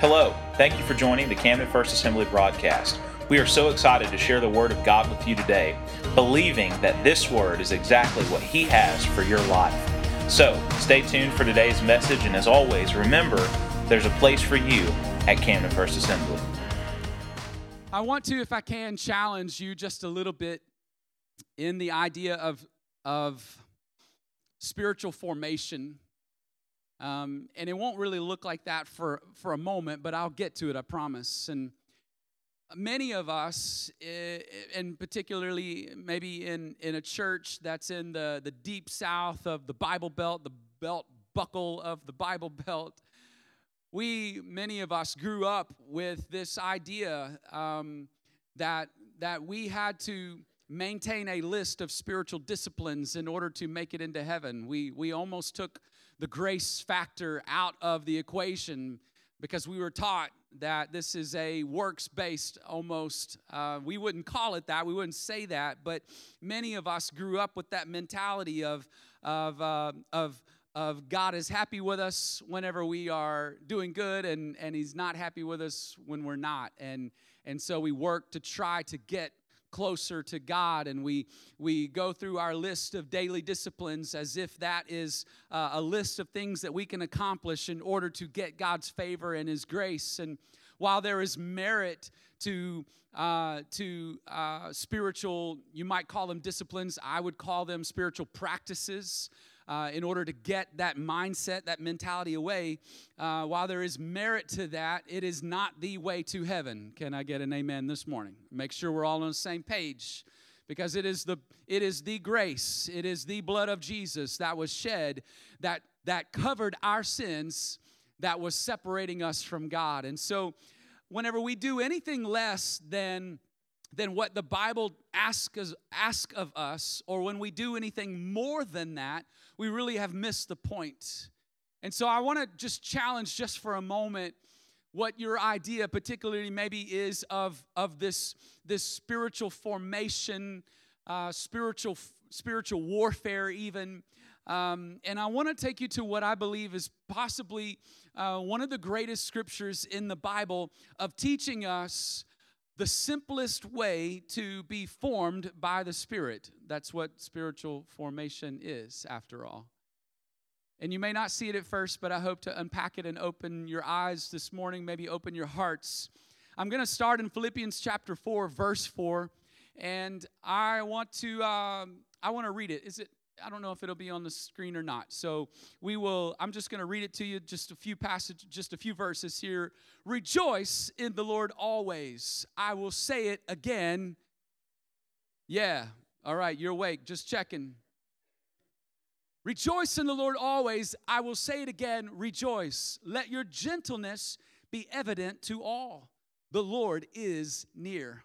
Hello, thank you for joining the Camden First Assembly broadcast. We are so excited to share the Word of God with you today, believing that this Word is exactly what He has for your life. So, stay tuned for today's message, and as always, remember there's a place for you at Camden First Assembly. I want to, if I can, challenge you just a little bit in the idea of, of spiritual formation um, and it won't really look like that for, for a moment, but I'll get to it, I promise. And many of us, eh, and particularly maybe in, in a church that's in the, the deep south of the Bible Belt, the belt buckle of the Bible Belt, we, many of us, grew up with this idea um, that, that we had to maintain a list of spiritual disciplines in order to make it into heaven. We, we almost took the grace factor out of the equation because we were taught that this is a works based almost uh, we wouldn't call it that we wouldn't say that but many of us grew up with that mentality of of uh, of of God is happy with us whenever we are doing good and and he's not happy with us when we're not. And and so we work to try to get closer to God and we we go through our list of daily disciplines as if that is uh, a list of things that we can accomplish in order to get God's favor and his grace. And while there is merit to uh, to uh, spiritual you might call them disciplines I would call them spiritual practices uh, in order to get that mindset, that mentality away. Uh, while there is merit to that, it is not the way to heaven. Can I get an amen this morning? Make sure we're all on the same page because it is the it is the grace it is the blood of jesus that was shed that that covered our sins that was separating us from god and so whenever we do anything less than than what the bible asks ask of us or when we do anything more than that we really have missed the point. And so I want to just challenge just for a moment what your idea particularly maybe is of, of this, this spiritual formation, uh, spiritual, spiritual warfare even. Um, and I want to take you to what I believe is possibly uh, one of the greatest scriptures in the Bible of teaching us the simplest way to be formed by the Spirit. That's what spiritual formation is, after all. And you may not see it at first, but I hope to unpack it and open your eyes this morning, maybe open your hearts. I'm going to start in Philippians chapter 4, verse 4, and I want to um, I want to read it. Is it I don't know if it'll be on the screen or not. So we will, I'm just going to read it to you, just a few passages, just a few verses here. Rejoice in the Lord always. I will say it again. Yeah. All right, you're awake. Just checking. Rejoice in the Lord always. I will say it again. Rejoice. Let your gentleness be evident to all. The Lord is near.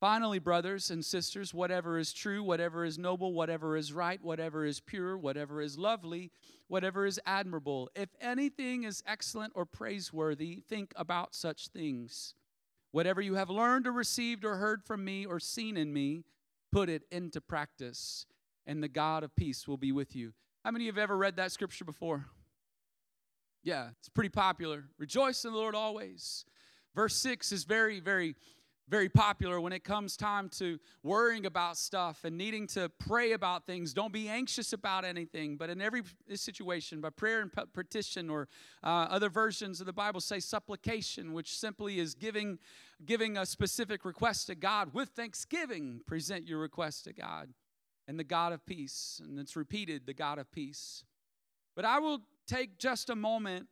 Finally, brothers and sisters, whatever is true, whatever is noble, whatever is right, whatever is pure, whatever is lovely, whatever is admirable, if anything is excellent or praiseworthy, think about such things. Whatever you have learned or received or heard from me or seen in me, put it into practice, and the God of peace will be with you. How many of you have ever read that scripture before? Yeah, it's pretty popular. Rejoice in the Lord always. Verse 6 is very, very very popular when it comes time to worrying about stuff and needing to pray about things. Don't be anxious about anything, but in every situation, by prayer and petition, or uh, other versions of the Bible say supplication, which simply is giving, giving a specific request to God with thanksgiving. Present your request to God and the God of peace. And it's repeated, the God of peace. But I will take just a moment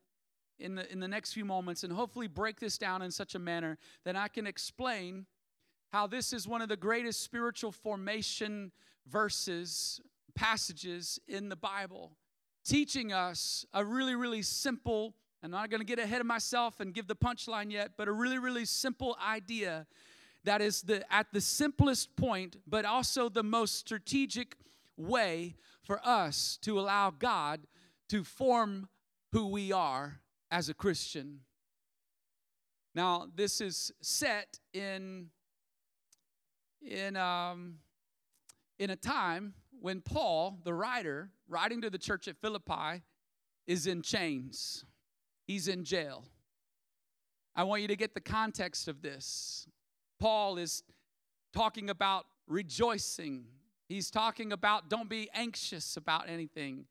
in the, in the next few moments and hopefully break this down in such a manner that I can explain how this is one of the greatest spiritual formation verses, passages in the Bible, teaching us a really, really simple, I'm not going to get ahead of myself and give the punchline yet, but a really, really simple idea that is the, at the simplest point, but also the most strategic way for us to allow God to form who we are as a Christian. Now, this is set in in um, in a time when Paul, the writer, writing to the church at Philippi, is in chains. He's in jail. I want you to get the context of this. Paul is talking about rejoicing. He's talking about don't be anxious about anything.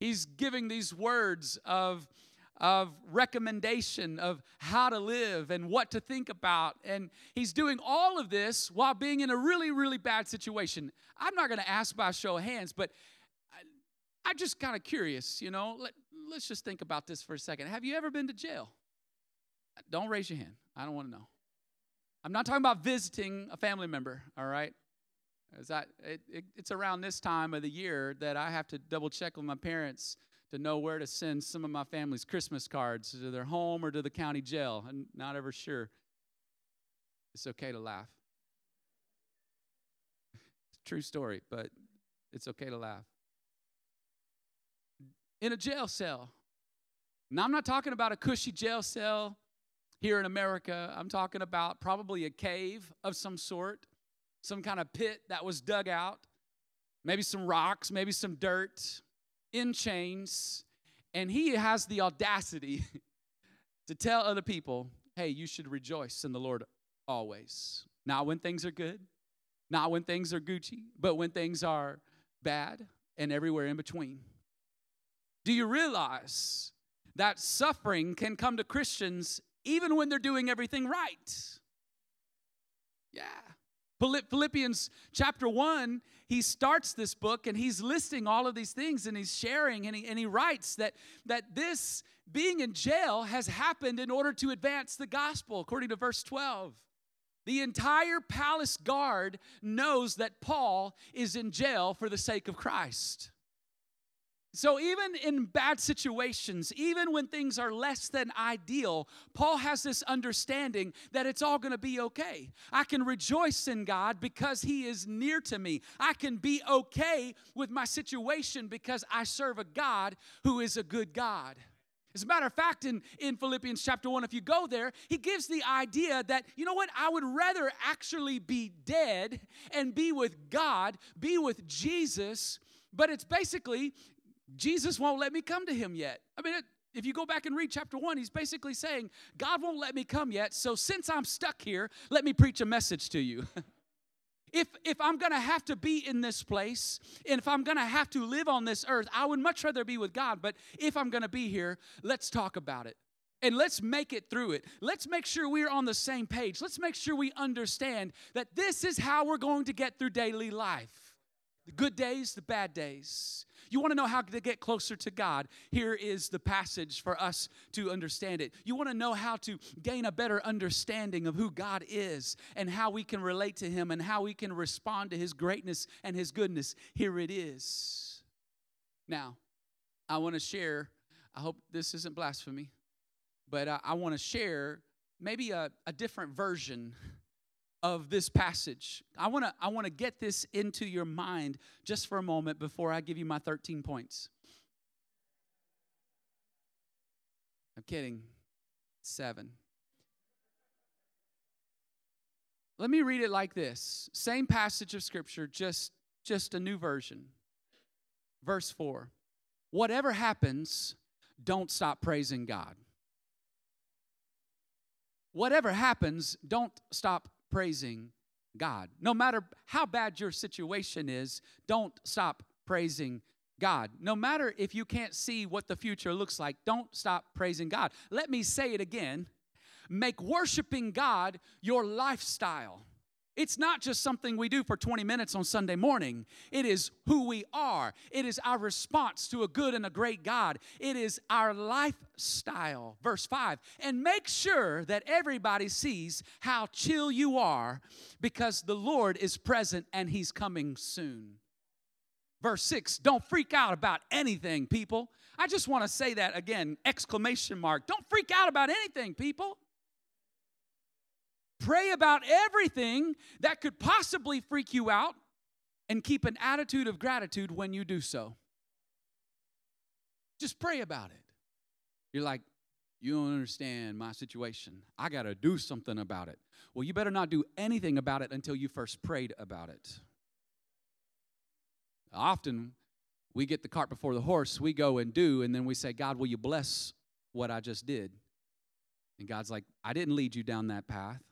He's giving these words of of recommendation of how to live and what to think about. And he's doing all of this while being in a really, really bad situation. I'm not going to ask by show of hands, but I, am just kind of curious, you know. Let, let's just think about this for a second. Have you ever been to jail? Don't raise your hand. I don't want to know. I'm not talking about visiting a family member, all right? Is that it, it, it's around this time of the year that I have to double check with my parents to know where to send some of my family's Christmas cards to their home or to the county jail. I'm not ever sure. It's okay to laugh. It's true story, but it's okay to laugh. In a jail cell. Now, I'm not talking about a cushy jail cell here in America. I'm talking about probably a cave of some sort, some kind of pit that was dug out, maybe some rocks, maybe some dirt in chains, and he has the audacity to tell other people, hey, you should rejoice in the Lord always. Not when things are good, not when things are Gucci, but when things are bad and everywhere in between. Do you realize that suffering can come to Christians even when they're doing everything right? Yeah. Philippians chapter 1, he starts this book and he's listing all of these things and he's sharing and he, and he writes that, that this being in jail has happened in order to advance the gospel, according to verse 12. The entire palace guard knows that Paul is in jail for the sake of Christ. So, even in bad situations, even when things are less than ideal, Paul has this understanding that it's all going to be okay. I can rejoice in God because He is near to me. I can be okay with my situation because I serve a God who is a good God. As a matter of fact, in, in Philippians chapter 1, if you go there, he gives the idea that, you know what, I would rather actually be dead and be with God, be with Jesus, but it's basically Jesus won't let me come to him yet. I mean, if you go back and read chapter one, he's basically saying, God won't let me come yet, so since I'm stuck here, let me preach a message to you. if, if I'm gonna have to be in this place, and if I'm gonna have to live on this earth, I would much rather be with God, but if I'm gonna be here, let's talk about it. And let's make it through it. Let's make sure we're on the same page. Let's make sure we understand that this is how we're going to get through daily life the good days, the bad days. You want to know how to get closer to God? Here is the passage for us to understand it. You want to know how to gain a better understanding of who God is and how we can relate to Him and how we can respond to His greatness and His goodness. Here it is. Now, I want to share, I hope this isn't blasphemy, but I, I want to share maybe a, a different version of this passage. I want to I want to get this into your mind just for a moment before I give you my 13 points. I'm kidding. 7. Let me read it like this. Same passage of scripture, just just a new version. Verse 4. Whatever happens, don't stop praising God. Whatever happens, don't stop praising God. No matter how bad your situation is, don't stop praising God. No matter if you can't see what the future looks like, don't stop praising God. Let me say it again make worshiping God your lifestyle. It's not just something we do for 20 minutes on Sunday morning. It is who we are. It is our response to a good and a great God. It is our lifestyle. Verse 5 And make sure that everybody sees how chill you are because the Lord is present and He's coming soon. Verse 6 Don't freak out about anything, people. I just want to say that again, exclamation mark. Don't freak out about anything, people. Pray about everything that could possibly freak you out and keep an attitude of gratitude when you do so. Just pray about it. You're like, you don't understand my situation. I got to do something about it. Well, you better not do anything about it until you first prayed about it. Often we get the cart before the horse, we go and do, and then we say, God, will you bless what I just did? And God's like, I didn't lead you down that path.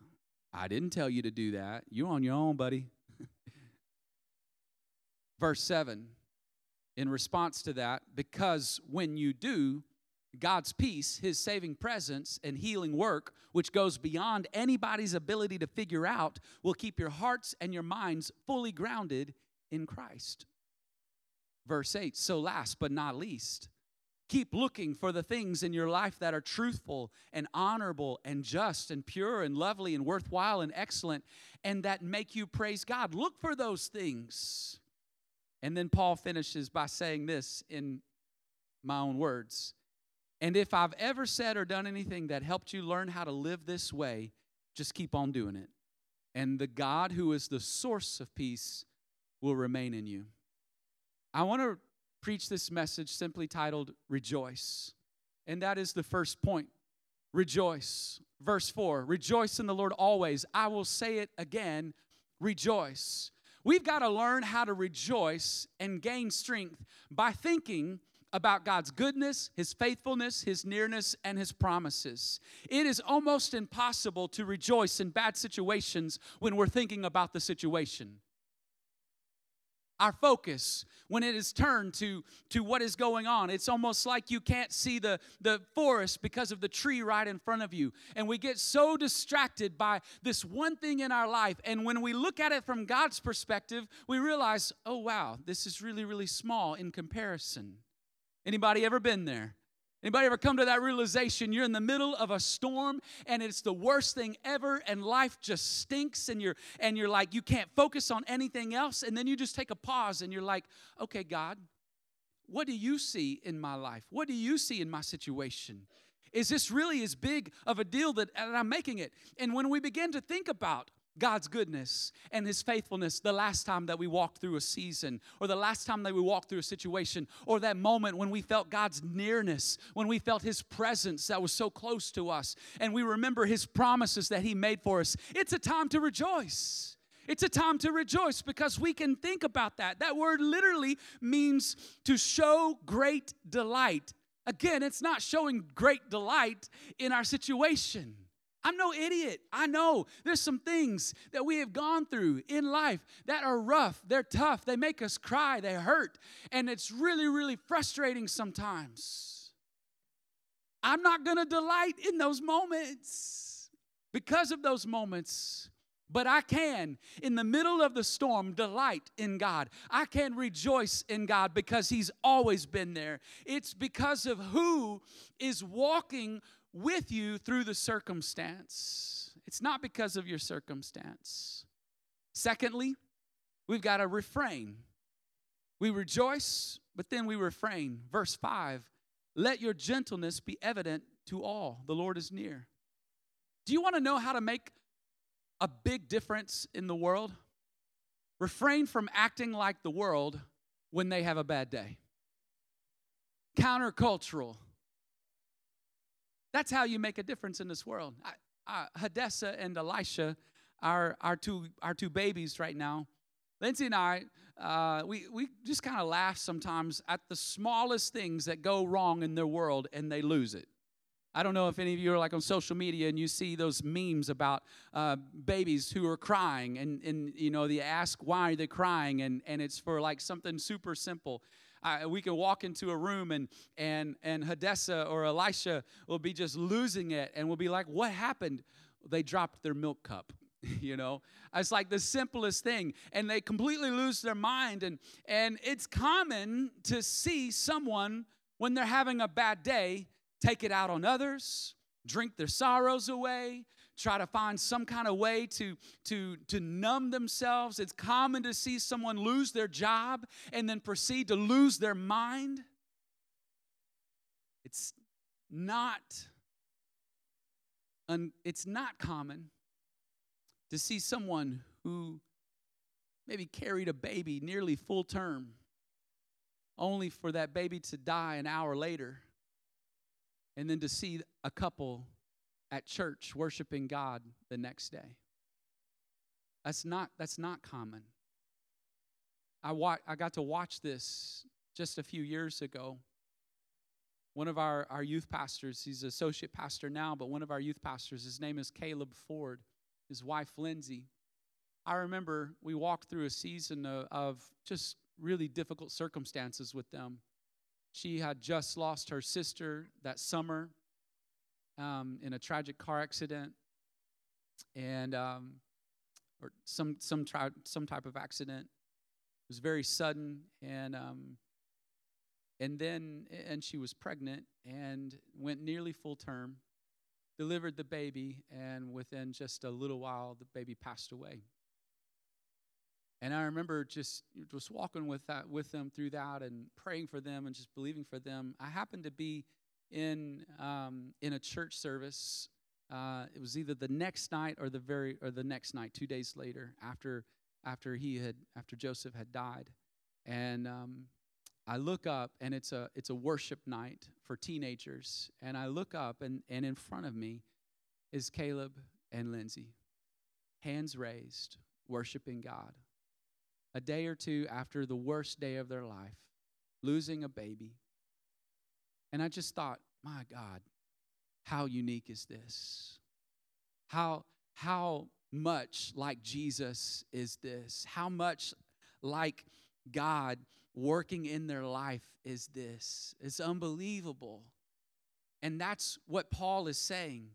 I didn't tell you to do that. You're on your own, buddy. Verse 7 in response to that, because when you do, God's peace, His saving presence, and healing work, which goes beyond anybody's ability to figure out, will keep your hearts and your minds fully grounded in Christ. Verse 8, so last but not least, keep looking for the things in your life that are truthful and honorable and just and pure and lovely and worthwhile and excellent and that make you praise God. Look for those things. And then Paul finishes by saying this in my own words. And if I've ever said or done anything that helped you learn how to live this way, just keep on doing it. And the God who is the source of peace will remain in you. I want to preach this message simply titled Rejoice. And that is the first point. Rejoice. Verse 4 Rejoice in the Lord always. I will say it again. Rejoice. We've got to learn how to rejoice and gain strength by thinking about God's goodness, His faithfulness, His nearness, and His promises. It is almost impossible to rejoice in bad situations when we're thinking about the situation our focus when it is turned to, to what is going on. It's almost like you can't see the, the forest because of the tree right in front of you. And we get so distracted by this one thing in our life. And when we look at it from God's perspective, we realize, oh wow, this is really, really small in comparison. Anybody ever been there? Anybody ever come to that realization you're in the middle of a storm and it's the worst thing ever and life just stinks and you're and you're like you can't focus on anything else and then you just take a pause and you're like, "Okay, God, what do you see in my life? What do you see in my situation? Is this really as big of a deal that I'm making it?" And when we begin to think about God's goodness and His faithfulness the last time that we walked through a season, or the last time that we walked through a situation, or that moment when we felt God's nearness, when we felt His presence that was so close to us, and we remember His promises that He made for us. It's a time to rejoice. It's a time to rejoice because we can think about that. That word literally means to show great delight. Again, it's not showing great delight in our situation. I'm no idiot. I know there's some things that we have gone through in life that are rough, they're tough, they make us cry, they hurt, and it's really, really frustrating sometimes. I'm not gonna delight in those moments because of those moments. But I can, in the middle of the storm, delight in God. I can rejoice in God because He's always been there. It's because of who is walking with you through the circumstance. It's not because of your circumstance. Secondly, we've got to refrain. We rejoice, but then we refrain. Verse 5 Let your gentleness be evident to all. The Lord is near. Do you want to know how to make a big difference in the world? Refrain from acting like the world when they have a bad day. Countercultural. That's how you make a difference in this world. I, Hadessa and Elisha, our, our, two, our two babies right now, Lindsay and I, uh, we, we just kind of laugh sometimes at the smallest things that go wrong in their world and they lose it. I don't know if any of you are like on social media and you see those memes about uh, babies who are crying and, and you know they ask why they're they crying and, and it's for like something super simple I, we can walk into a room and and and Hadessa or Elisha will be just losing it, and we'll be like, "What happened?" They dropped their milk cup. you know it's like the simplest thing and they completely lose their mind and and it's common to see someone when they're having a bad day take it out on others drink their sorrows away try to find some kind of way to, to, to numb themselves. It's common to see someone lose their job and then proceed to lose their mind. It's not, un, it's not common to see someone who maybe carried a baby nearly full term, only for that baby to die an hour later and then to see a couple at church worshiping God the next day. That's not that's not common. I wa- I got to watch this just a few years ago. One of our, our youth pastors, he's associate pastor now, but one of our youth pastors, his name is Caleb Ford, his wife Lindsay. I remember we walked through a season of, of just really difficult circumstances with them. She had just lost her sister that summer um, in a tragic car accident, and um, or some some tri- some type of accident. It was very sudden, and um, and then and she was pregnant and went nearly full term, delivered the baby, and within just a little while, the baby passed away. And I remember just just walking with that with them through that and praying for them and just believing for them. I happened to be in um, in a church service. Uh, it was either the next night or the very or the next night, two days later after after he had after Joseph had died, and um, I look up and it's a it's a worship night for teenagers, and I look up and and in front of me is Caleb and Lindsay, hands raised, worshiping God a day or two after the worst day of their life, losing a baby. And I just thought, my God, how unique is this? How, how much like Jesus is this? How much like God working in their life is this? It's unbelievable. And that's what Paul is saying.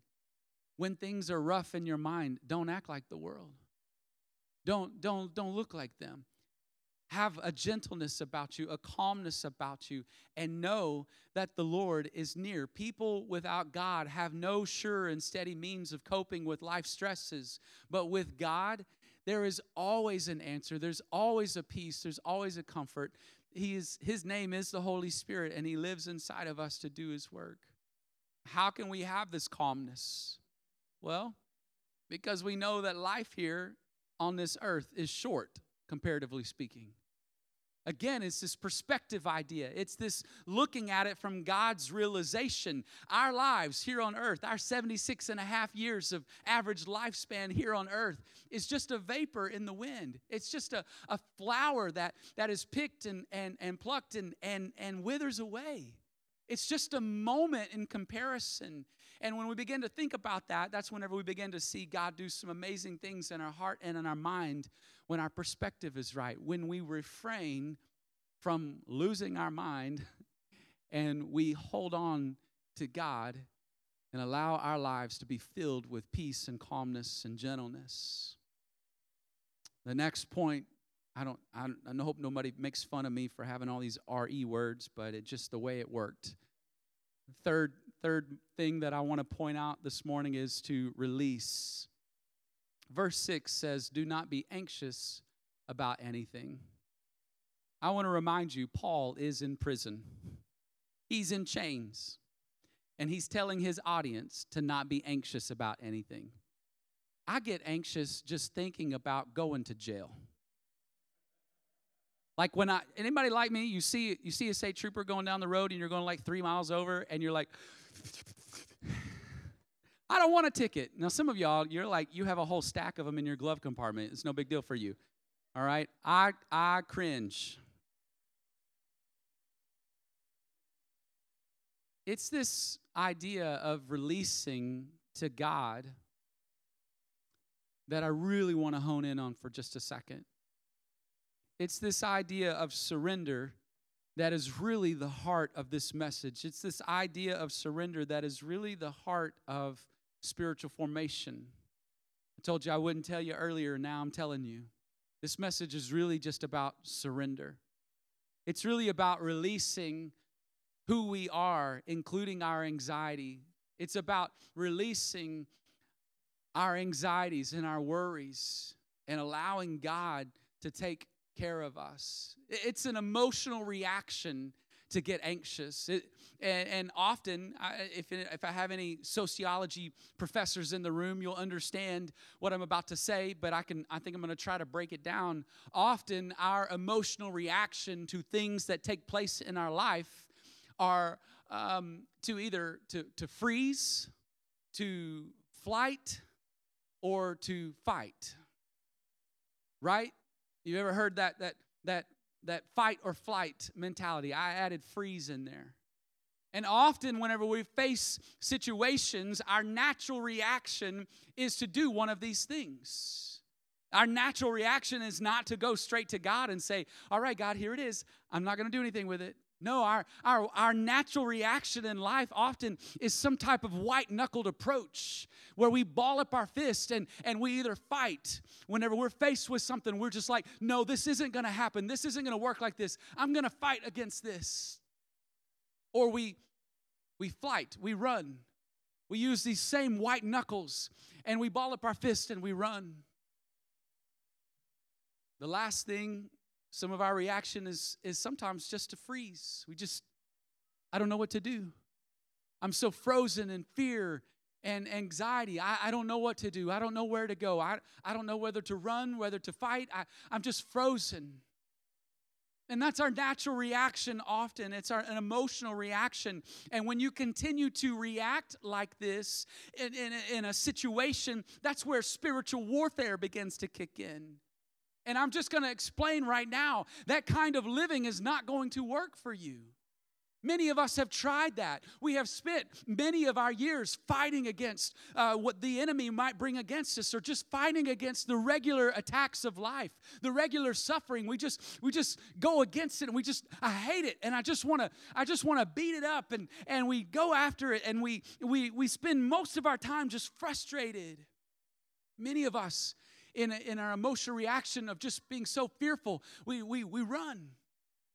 When things are rough in your mind, don't act like the world. Don't, don't, don't look like them have a gentleness about you, a calmness about you, and know that the Lord is near. People without God have no sure and steady means of coping with life stresses, but with God, there is always an answer. There's always a peace. There's always a comfort. He is, his name is the Holy Spirit, and He lives inside of us to do His work. How can we have this calmness? Well, because we know that life here on this earth is short, comparatively speaking. Again, it's this perspective idea. It's this looking at it from God's realization. Our lives here on earth, our 76 and a half years of average lifespan here on earth, is just a vapor in the wind. It's just a, a flower that, that is picked and, and, and plucked and, and, and withers away. It's just a moment in comparison. And when we begin to think about that, that's whenever we begin to see God do some amazing things in our heart and in our mind when our perspective is right, when we refrain from losing our mind and we hold on to God and allow our lives to be filled with peace and calmness and gentleness. The next point, I don't, I, don't, I hope nobody makes fun of me for having all these RE words, but it's just the way it worked. Third, third thing that I want to point out this morning is to release. Verse 6 says, Do not be anxious about anything. I want to remind you, Paul is in prison, he's in chains, and he's telling his audience to not be anxious about anything. I get anxious just thinking about going to jail. Like when I anybody like me, you see you see a state trooper going down the road and you're going like three miles over, and you're like, I don't want a ticket. Now, some of y'all, you're like, you have a whole stack of them in your glove compartment. It's no big deal for you. All right? I, I cringe. It's this idea of releasing to God that I really want to hone in on for just a second. It's this idea of surrender that is really the heart of this message. It's this idea of surrender that is really the heart of spiritual formation. I told you I wouldn't tell you earlier, now I'm telling you. This message is really just about surrender. It's really about releasing who we are, including our anxiety. It's about releasing our anxieties and our worries and allowing God to take care of us. It's an emotional reaction to get anxious. It, and, and, often, I, if, if I have any sociology professors in the room, you'll understand what I'm about to say, but I, can, I think I'm going to try to break it down. Often, our emotional reaction to things that take place in our life are um, to either to, to freeze, to flight, or to fight. Right? You ever heard that that that that fight or flight mentality? I added freeze in there. And often, whenever we face situations, our natural reaction is to do one of these things. Our natural reaction is not to go straight to God and say, All right, God, here it is. I'm not going to do anything with it. No, our, our, our natural reaction in life often is some type of white knuckled approach where we ball up our fist and, and we either fight. Whenever we're faced with something, we're just like, no, this isn't going to happen. This isn't going to work like this. I'm going to fight against this. Or we, we flight, we run. We use these same white knuckles and we ball up our fist and we run. The last thing, some of our reaction is, is sometimes just to freeze. We just, I don't know what to do. I'm so frozen in fear and anxiety. I, I don't know what to do. I don't know where to go. I, I don't know whether to run, whether to fight. I, I'm just frozen. And that's our natural reaction often. It's our, an emotional reaction. And when you continue to react like this in, in, in a situation, that's where spiritual warfare begins to kick in. And I'm just going to explain right now that kind of living is not going to work for you. Many of us have tried that. We have spent many of our years fighting against uh, what the enemy might bring against us, or just fighting against the regular attacks of life, the regular suffering. We just we just go against it, and we just I hate it, and I just want to I just want to beat it up, and and we go after it, and we we we spend most of our time just frustrated. Many of us in, in our emotional reaction of just being so fearful, we, we, we run.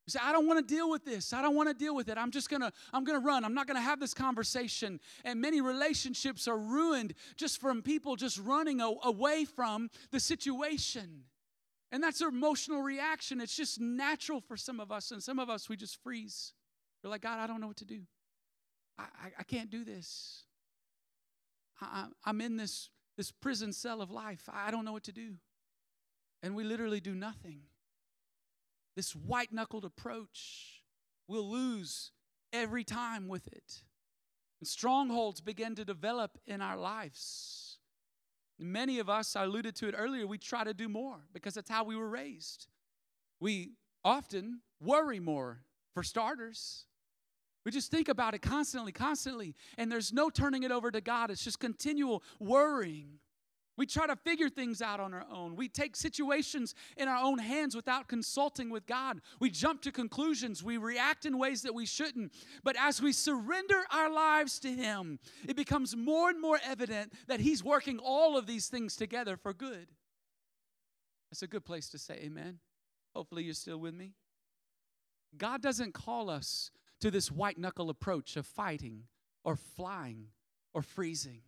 We say, I don't want to deal with this. I don't want to deal with it. I'm just gonna, I'm gonna run. I'm not gonna have this conversation. And many relationships are ruined just from people just running away from the situation. And that's an emotional reaction. It's just natural for some of us. And some of us, we just freeze. We're like, God, I don't know what to do. I, I, I can't do this. I, I'm in this this prison cell of life. I don't know what to do. And we literally do nothing. This white knuckled approach, we'll lose every time with it. And strongholds begin to develop in our lives. Many of us, I alluded to it earlier, we try to do more because that's how we were raised. We often worry more, for starters. We just think about it constantly, constantly, and there's no turning it over to God. It's just continual worrying. We try to figure things out on our own. We take situations in our own hands without consulting with God. We jump to conclusions. We react in ways that we shouldn't. But as we surrender our lives to Him, it becomes more and more evident that He's working all of these things together for good. That's a good place to say amen. Hopefully, you're still with me. God doesn't call us to this white knuckle approach of fighting or flying or freezing.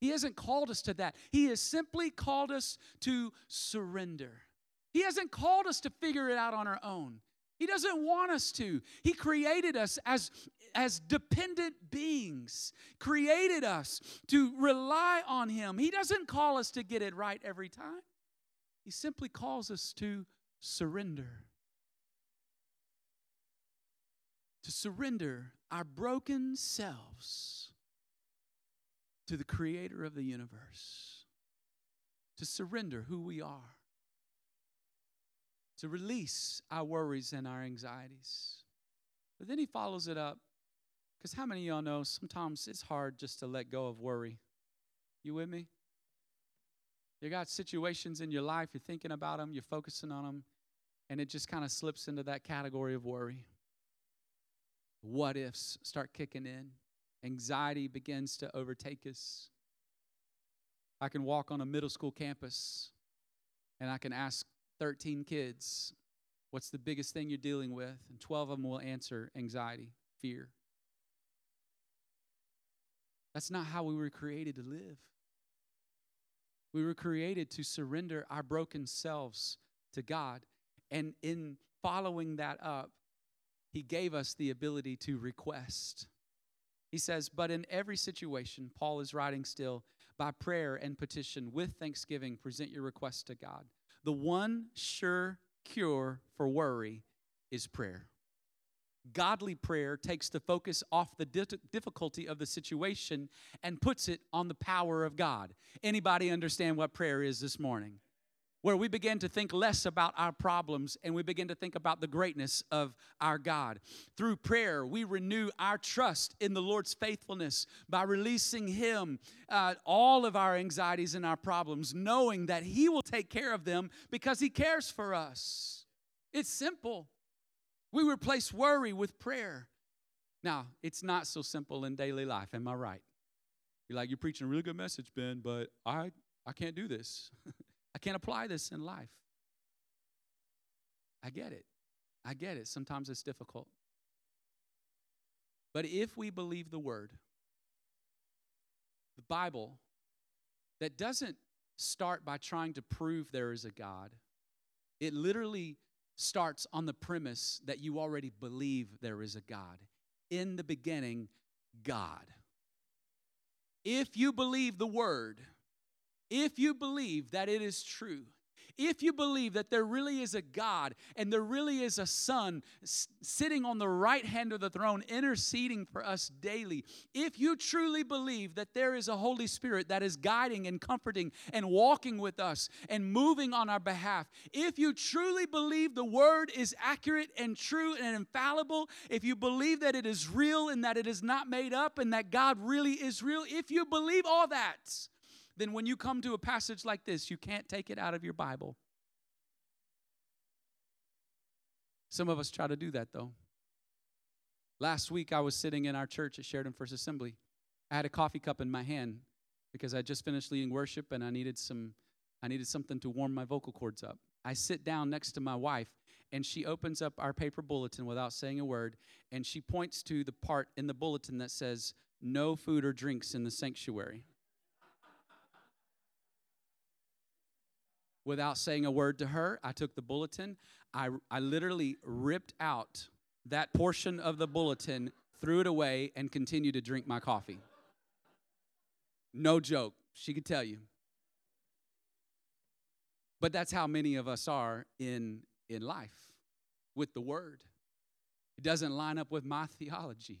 He hasn't called us to that. He has simply called us to surrender. He hasn't called us to figure it out on our own. He doesn't want us to. He created us as, as dependent beings, created us to rely on Him. He doesn't call us to get it right every time. He simply calls us to surrender. To surrender our broken selves to the creator of the universe, to surrender who we are, to release our worries and our anxieties. But then he follows it up because how many of y'all know sometimes it's hard just to let go of worry? You with me? You got situations in your life, you're thinking about them, you're focusing on them, and it just kind of slips into that category of worry what ifs start kicking in. Anxiety begins to overtake us. I can walk on a middle school campus and I can ask 13 kids, What's the biggest thing you're dealing with? And 12 of them will answer anxiety, fear. That's not how we were created to live. We were created to surrender our broken selves to God. And in following that up, he gave us the ability to request. He says, But in every situation, Paul is writing still, by prayer and petition with thanksgiving, present your request to God. The one sure cure for worry is prayer. Godly prayer takes the focus off the difficulty of the situation and puts it on the power of God. Anybody understand what prayer is this morning? Where we begin to think less about our problems and we begin to think about the greatness of our God. Through prayer, we renew our trust in the Lord's faithfulness by releasing Him uh, all of our anxieties and our problems, knowing that He will take care of them because He cares for us. It's simple. We replace worry with prayer. Now, it's not so simple in daily life, am I right? You're like, you're preaching a really good message, Ben, but I, I can't do this. Can't apply this in life. I get it. I get it. Sometimes it's difficult. But if we believe the word, the Bible, that doesn't start by trying to prove there is a God, it literally starts on the premise that you already believe there is a God. In the beginning, God. If you believe the word, if you believe that it is true, if you believe that there really is a God and there really is a Son sitting on the right hand of the throne interceding for us daily, if you truly believe that there is a Holy Spirit that is guiding and comforting and walking with us and moving on our behalf, if you truly believe the Word is accurate and true and infallible, if you believe that it is real and that it is not made up and that God really is real, if you believe all that, then when you come to a passage like this, you can't take it out of your Bible. Some of us try to do that though. Last week, I was sitting in our church at Sheridan First Assembly. I had a coffee cup in my hand because I just finished leading worship and I needed some I needed something to warm my vocal cords up. I sit down next to my wife and she opens up our paper bulletin without saying a word and she points to the part in the bulletin that says no food or drinks in the sanctuary. Without saying a word to her. I took the bulletin. I, I literally ripped out that portion of the bulletin, threw it away, and continued to drink my coffee. No joke. She could tell you. But that's how many of us are in, in life with the word. It doesn't line up with my theology,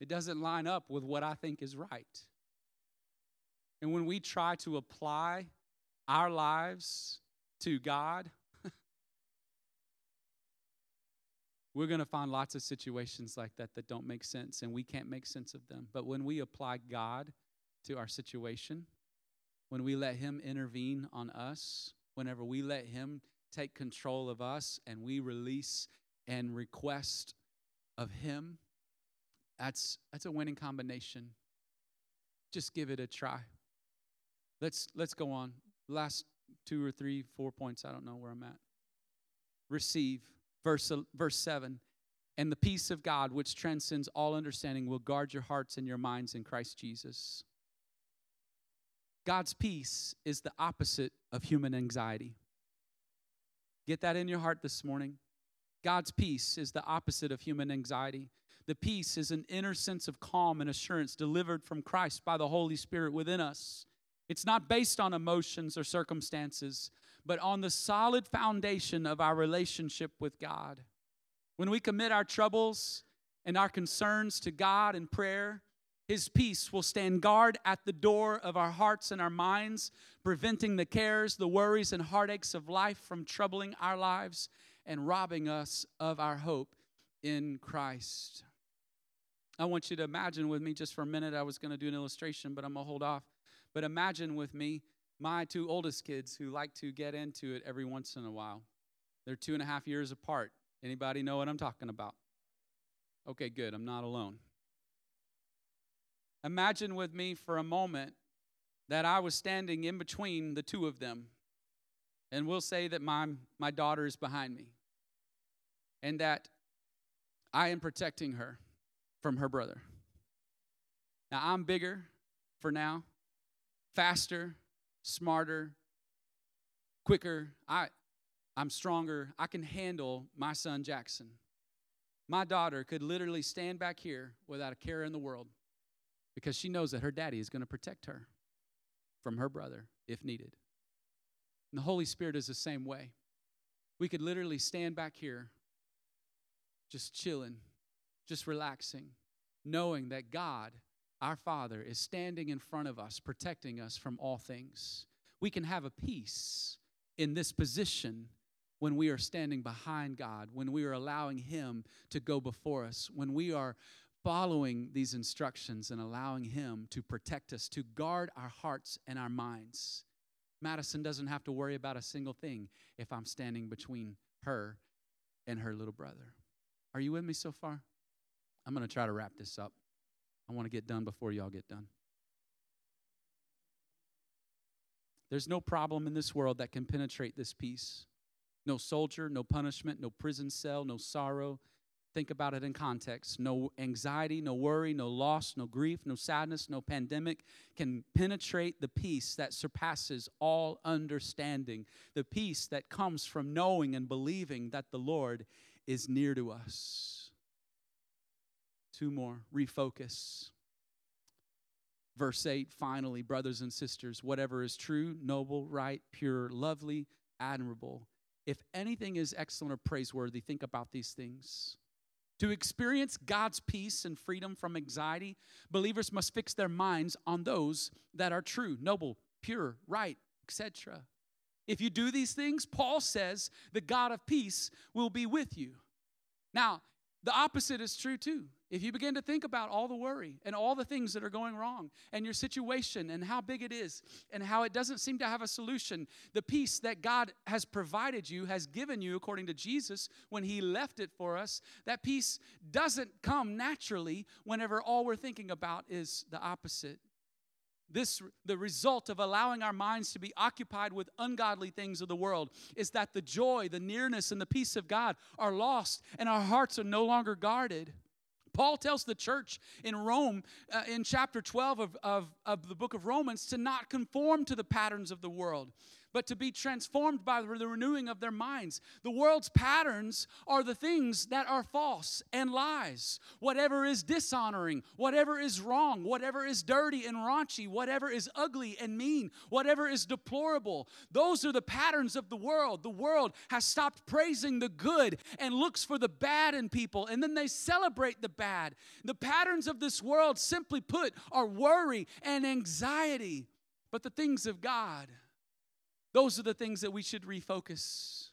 it doesn't line up with what I think is right. And when we try to apply our lives to God, we're going to find lots of situations like that that don't make sense and we can't make sense of them. But when we apply God to our situation, when we let Him intervene on us, whenever we let Him take control of us and we release and request of Him, that's, that's a winning combination. Just give it a try. Let's, let's go on last two or three, four points. I don't know where I'm at. Receive. Verse, verse 7 And the peace of God, which transcends all understanding, will guard your hearts and your minds in Christ Jesus. God's peace is the opposite of human anxiety. Get that in your heart this morning. God's peace is the opposite of human anxiety. The peace is an inner sense of calm and assurance delivered from Christ by the Holy Spirit within us. It's not based on emotions or circumstances, but on the solid foundation of our relationship with God. When we commit our troubles and our concerns to God in prayer, His peace will stand guard at the door of our hearts and our minds, preventing the cares, the worries, and heartaches of life from troubling our lives and robbing us of our hope in Christ. I want you to imagine with me just for a minute. I was going to do an illustration, but I'm going to hold off. But imagine with me my two oldest kids who like to get into it every once in a while. They're two and a half years apart. Anybody know what I'm talking about? Okay, good. I'm not alone. Imagine with me for a moment that I was standing in between the two of them. And we'll say that my, my daughter is behind me. And that I am protecting her from her brother. Now, I'm bigger for now faster, smarter, quicker. I, I'm stronger. I can handle my son Jackson. My daughter could literally stand back here without a care in the world because she knows that her daddy is going to protect her from her brother if needed. And the Holy Spirit is the same way. We could literally stand back here just chilling, just relaxing, knowing that God, our Father, is standing in front of us, protecting us from all things. We can have a peace in this position when we are standing behind God, when we are allowing Him to go before us, when we are following these instructions and allowing Him to protect us, to guard our hearts and our minds. Madison doesn't have to worry about a single thing if I'm standing between her and her little brother. Are you with me so far? I'm going to try to wrap this up. I want to get done before y'all get done. There's no problem in this world that can penetrate this peace. No soldier, no punishment, no prison cell, no sorrow, Think about it in context. No anxiety, no worry, no loss, no grief, no sadness, no pandemic can penetrate the peace that surpasses all understanding. The peace that comes from knowing and believing that the Lord is near to us. Two more. Refocus. Verse 8, finally, brothers and sisters, whatever is true, noble, right, pure, lovely, admirable. If anything is excellent or praiseworthy, think about these things. To experience God's peace and freedom from anxiety, believers must fix their minds on those that are true, noble, pure, right, etc. If you do these things, Paul says the God of peace will be with you. Now, the opposite is true too. If you begin to think about all the worry and all the things that are going wrong and your situation and how big it is and how it doesn't seem to have a solution, the peace that God has provided you, has given you according to Jesus when He left it for us, that peace doesn't come naturally whenever all we're thinking about is the opposite. This, the result of allowing our minds to be occupied with ungodly things of the world is that the joy, the nearness, and the peace of God are lost and our hearts are no longer guarded. Paul tells the church in Rome uh, in chapter 12 of, of, of the book of Romans to not conform to the patterns of the world but to be transformed by the renewing of their minds. The world's patterns are the things that are false and lies. Whatever is dishonoring, whatever is wrong, whatever is dirty and raunchy, whatever is ugly and mean, whatever is deplorable, those are the patterns of the world. The world has stopped praising the good and looks for the bad in people, and then they celebrate the bad. The patterns of this world, simply put, are worry and anxiety. But the things of God, those are the things that we should refocus.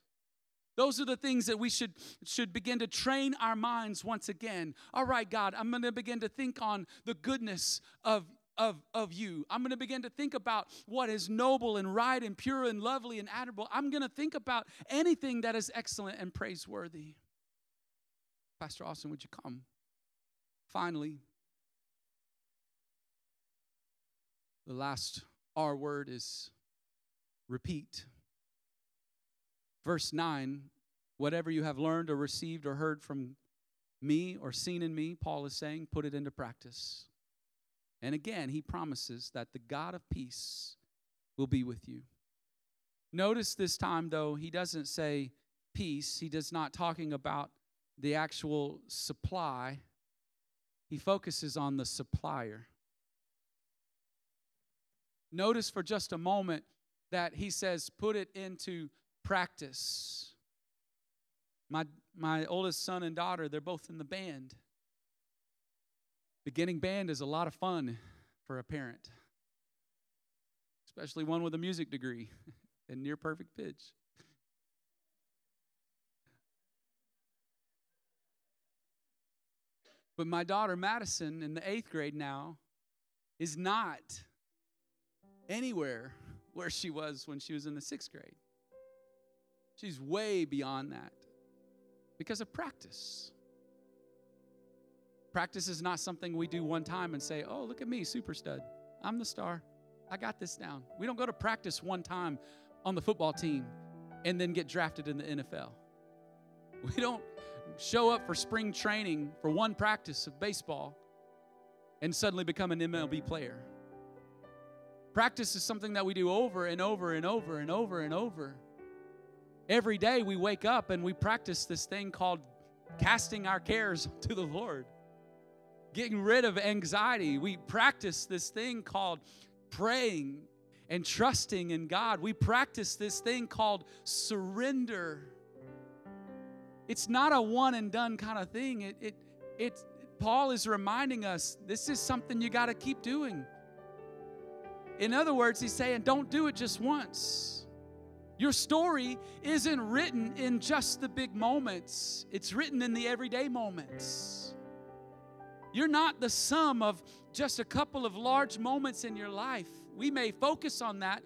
Those are the things that we should, should begin to train our minds once again. All right, God, I'm going to begin to think on the goodness of, of, of you. I'm going to begin to think about what is noble and right and pure and lovely and admirable. I'm going to think about anything that is excellent and praiseworthy. Pastor Austin, would you come? Finally, the last R word is repeat. Verse 9 whatever you have learned or received or heard from me or seen in me, Paul is saying, put it into practice. And again, he promises that the God of peace will be with you. Notice this time, though, he doesn't say peace. He does not talking about the actual supply. He focuses on the supplier. Notice for just a moment that he says, put it into practice. My, my oldest son and daughter, they're both in the band. Beginning band is a lot of fun for a parent, especially one with a music degree and near perfect pitch. But my daughter Madison in the eighth grade now is not anywhere where she was when she was in the sixth grade. She's way beyond that because of practice. Practice is not something we do one time and say, oh, look at me, super stud. I'm the star. I got this down. We don't go to practice one time on the football team and then get drafted in the NFL. We don't show up for spring training for one practice of baseball and suddenly become an MLB player. Practice is something that we do over and over and over and over and over. Every day we wake up and we practice this thing called casting our cares to the Lord, getting rid of anxiety. We practice this thing called praying and trusting in God. We practice this thing called surrender. it's not a one and done kind of thing. It, it, it, Paul is reminding us this is something you got to keep doing. In other words, he's saying, don't do it just once. Your story isn't written in just the big moments, it's written in the everyday moments. You're not the sum of just a couple of large moments in your life. We may focus on that,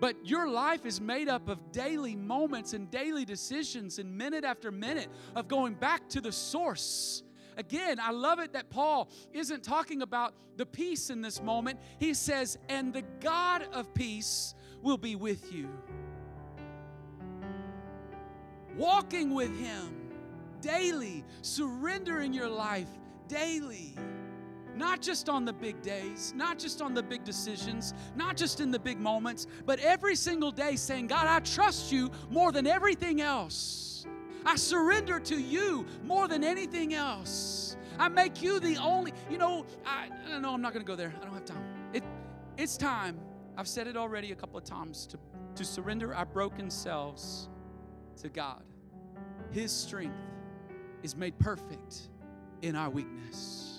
but your life is made up of daily moments and daily decisions and minute after minute of going back to the source. Again, I love it that Paul isn't talking about the peace in this moment. He says, and the God of peace will be with you. Walking with Him daily, surrendering your life daily. Not just on the big days, not just on the big decisions, not just in the big moments, but every single day saying, God, I trust you more than everything else. I surrender to you more than anything else. I make you the only, you know, I, I know I'm not going to go there. I don't have time. It, it's time. I've said it already a couple of times to, to surrender our broken selves to God. His strength is made perfect in our weakness.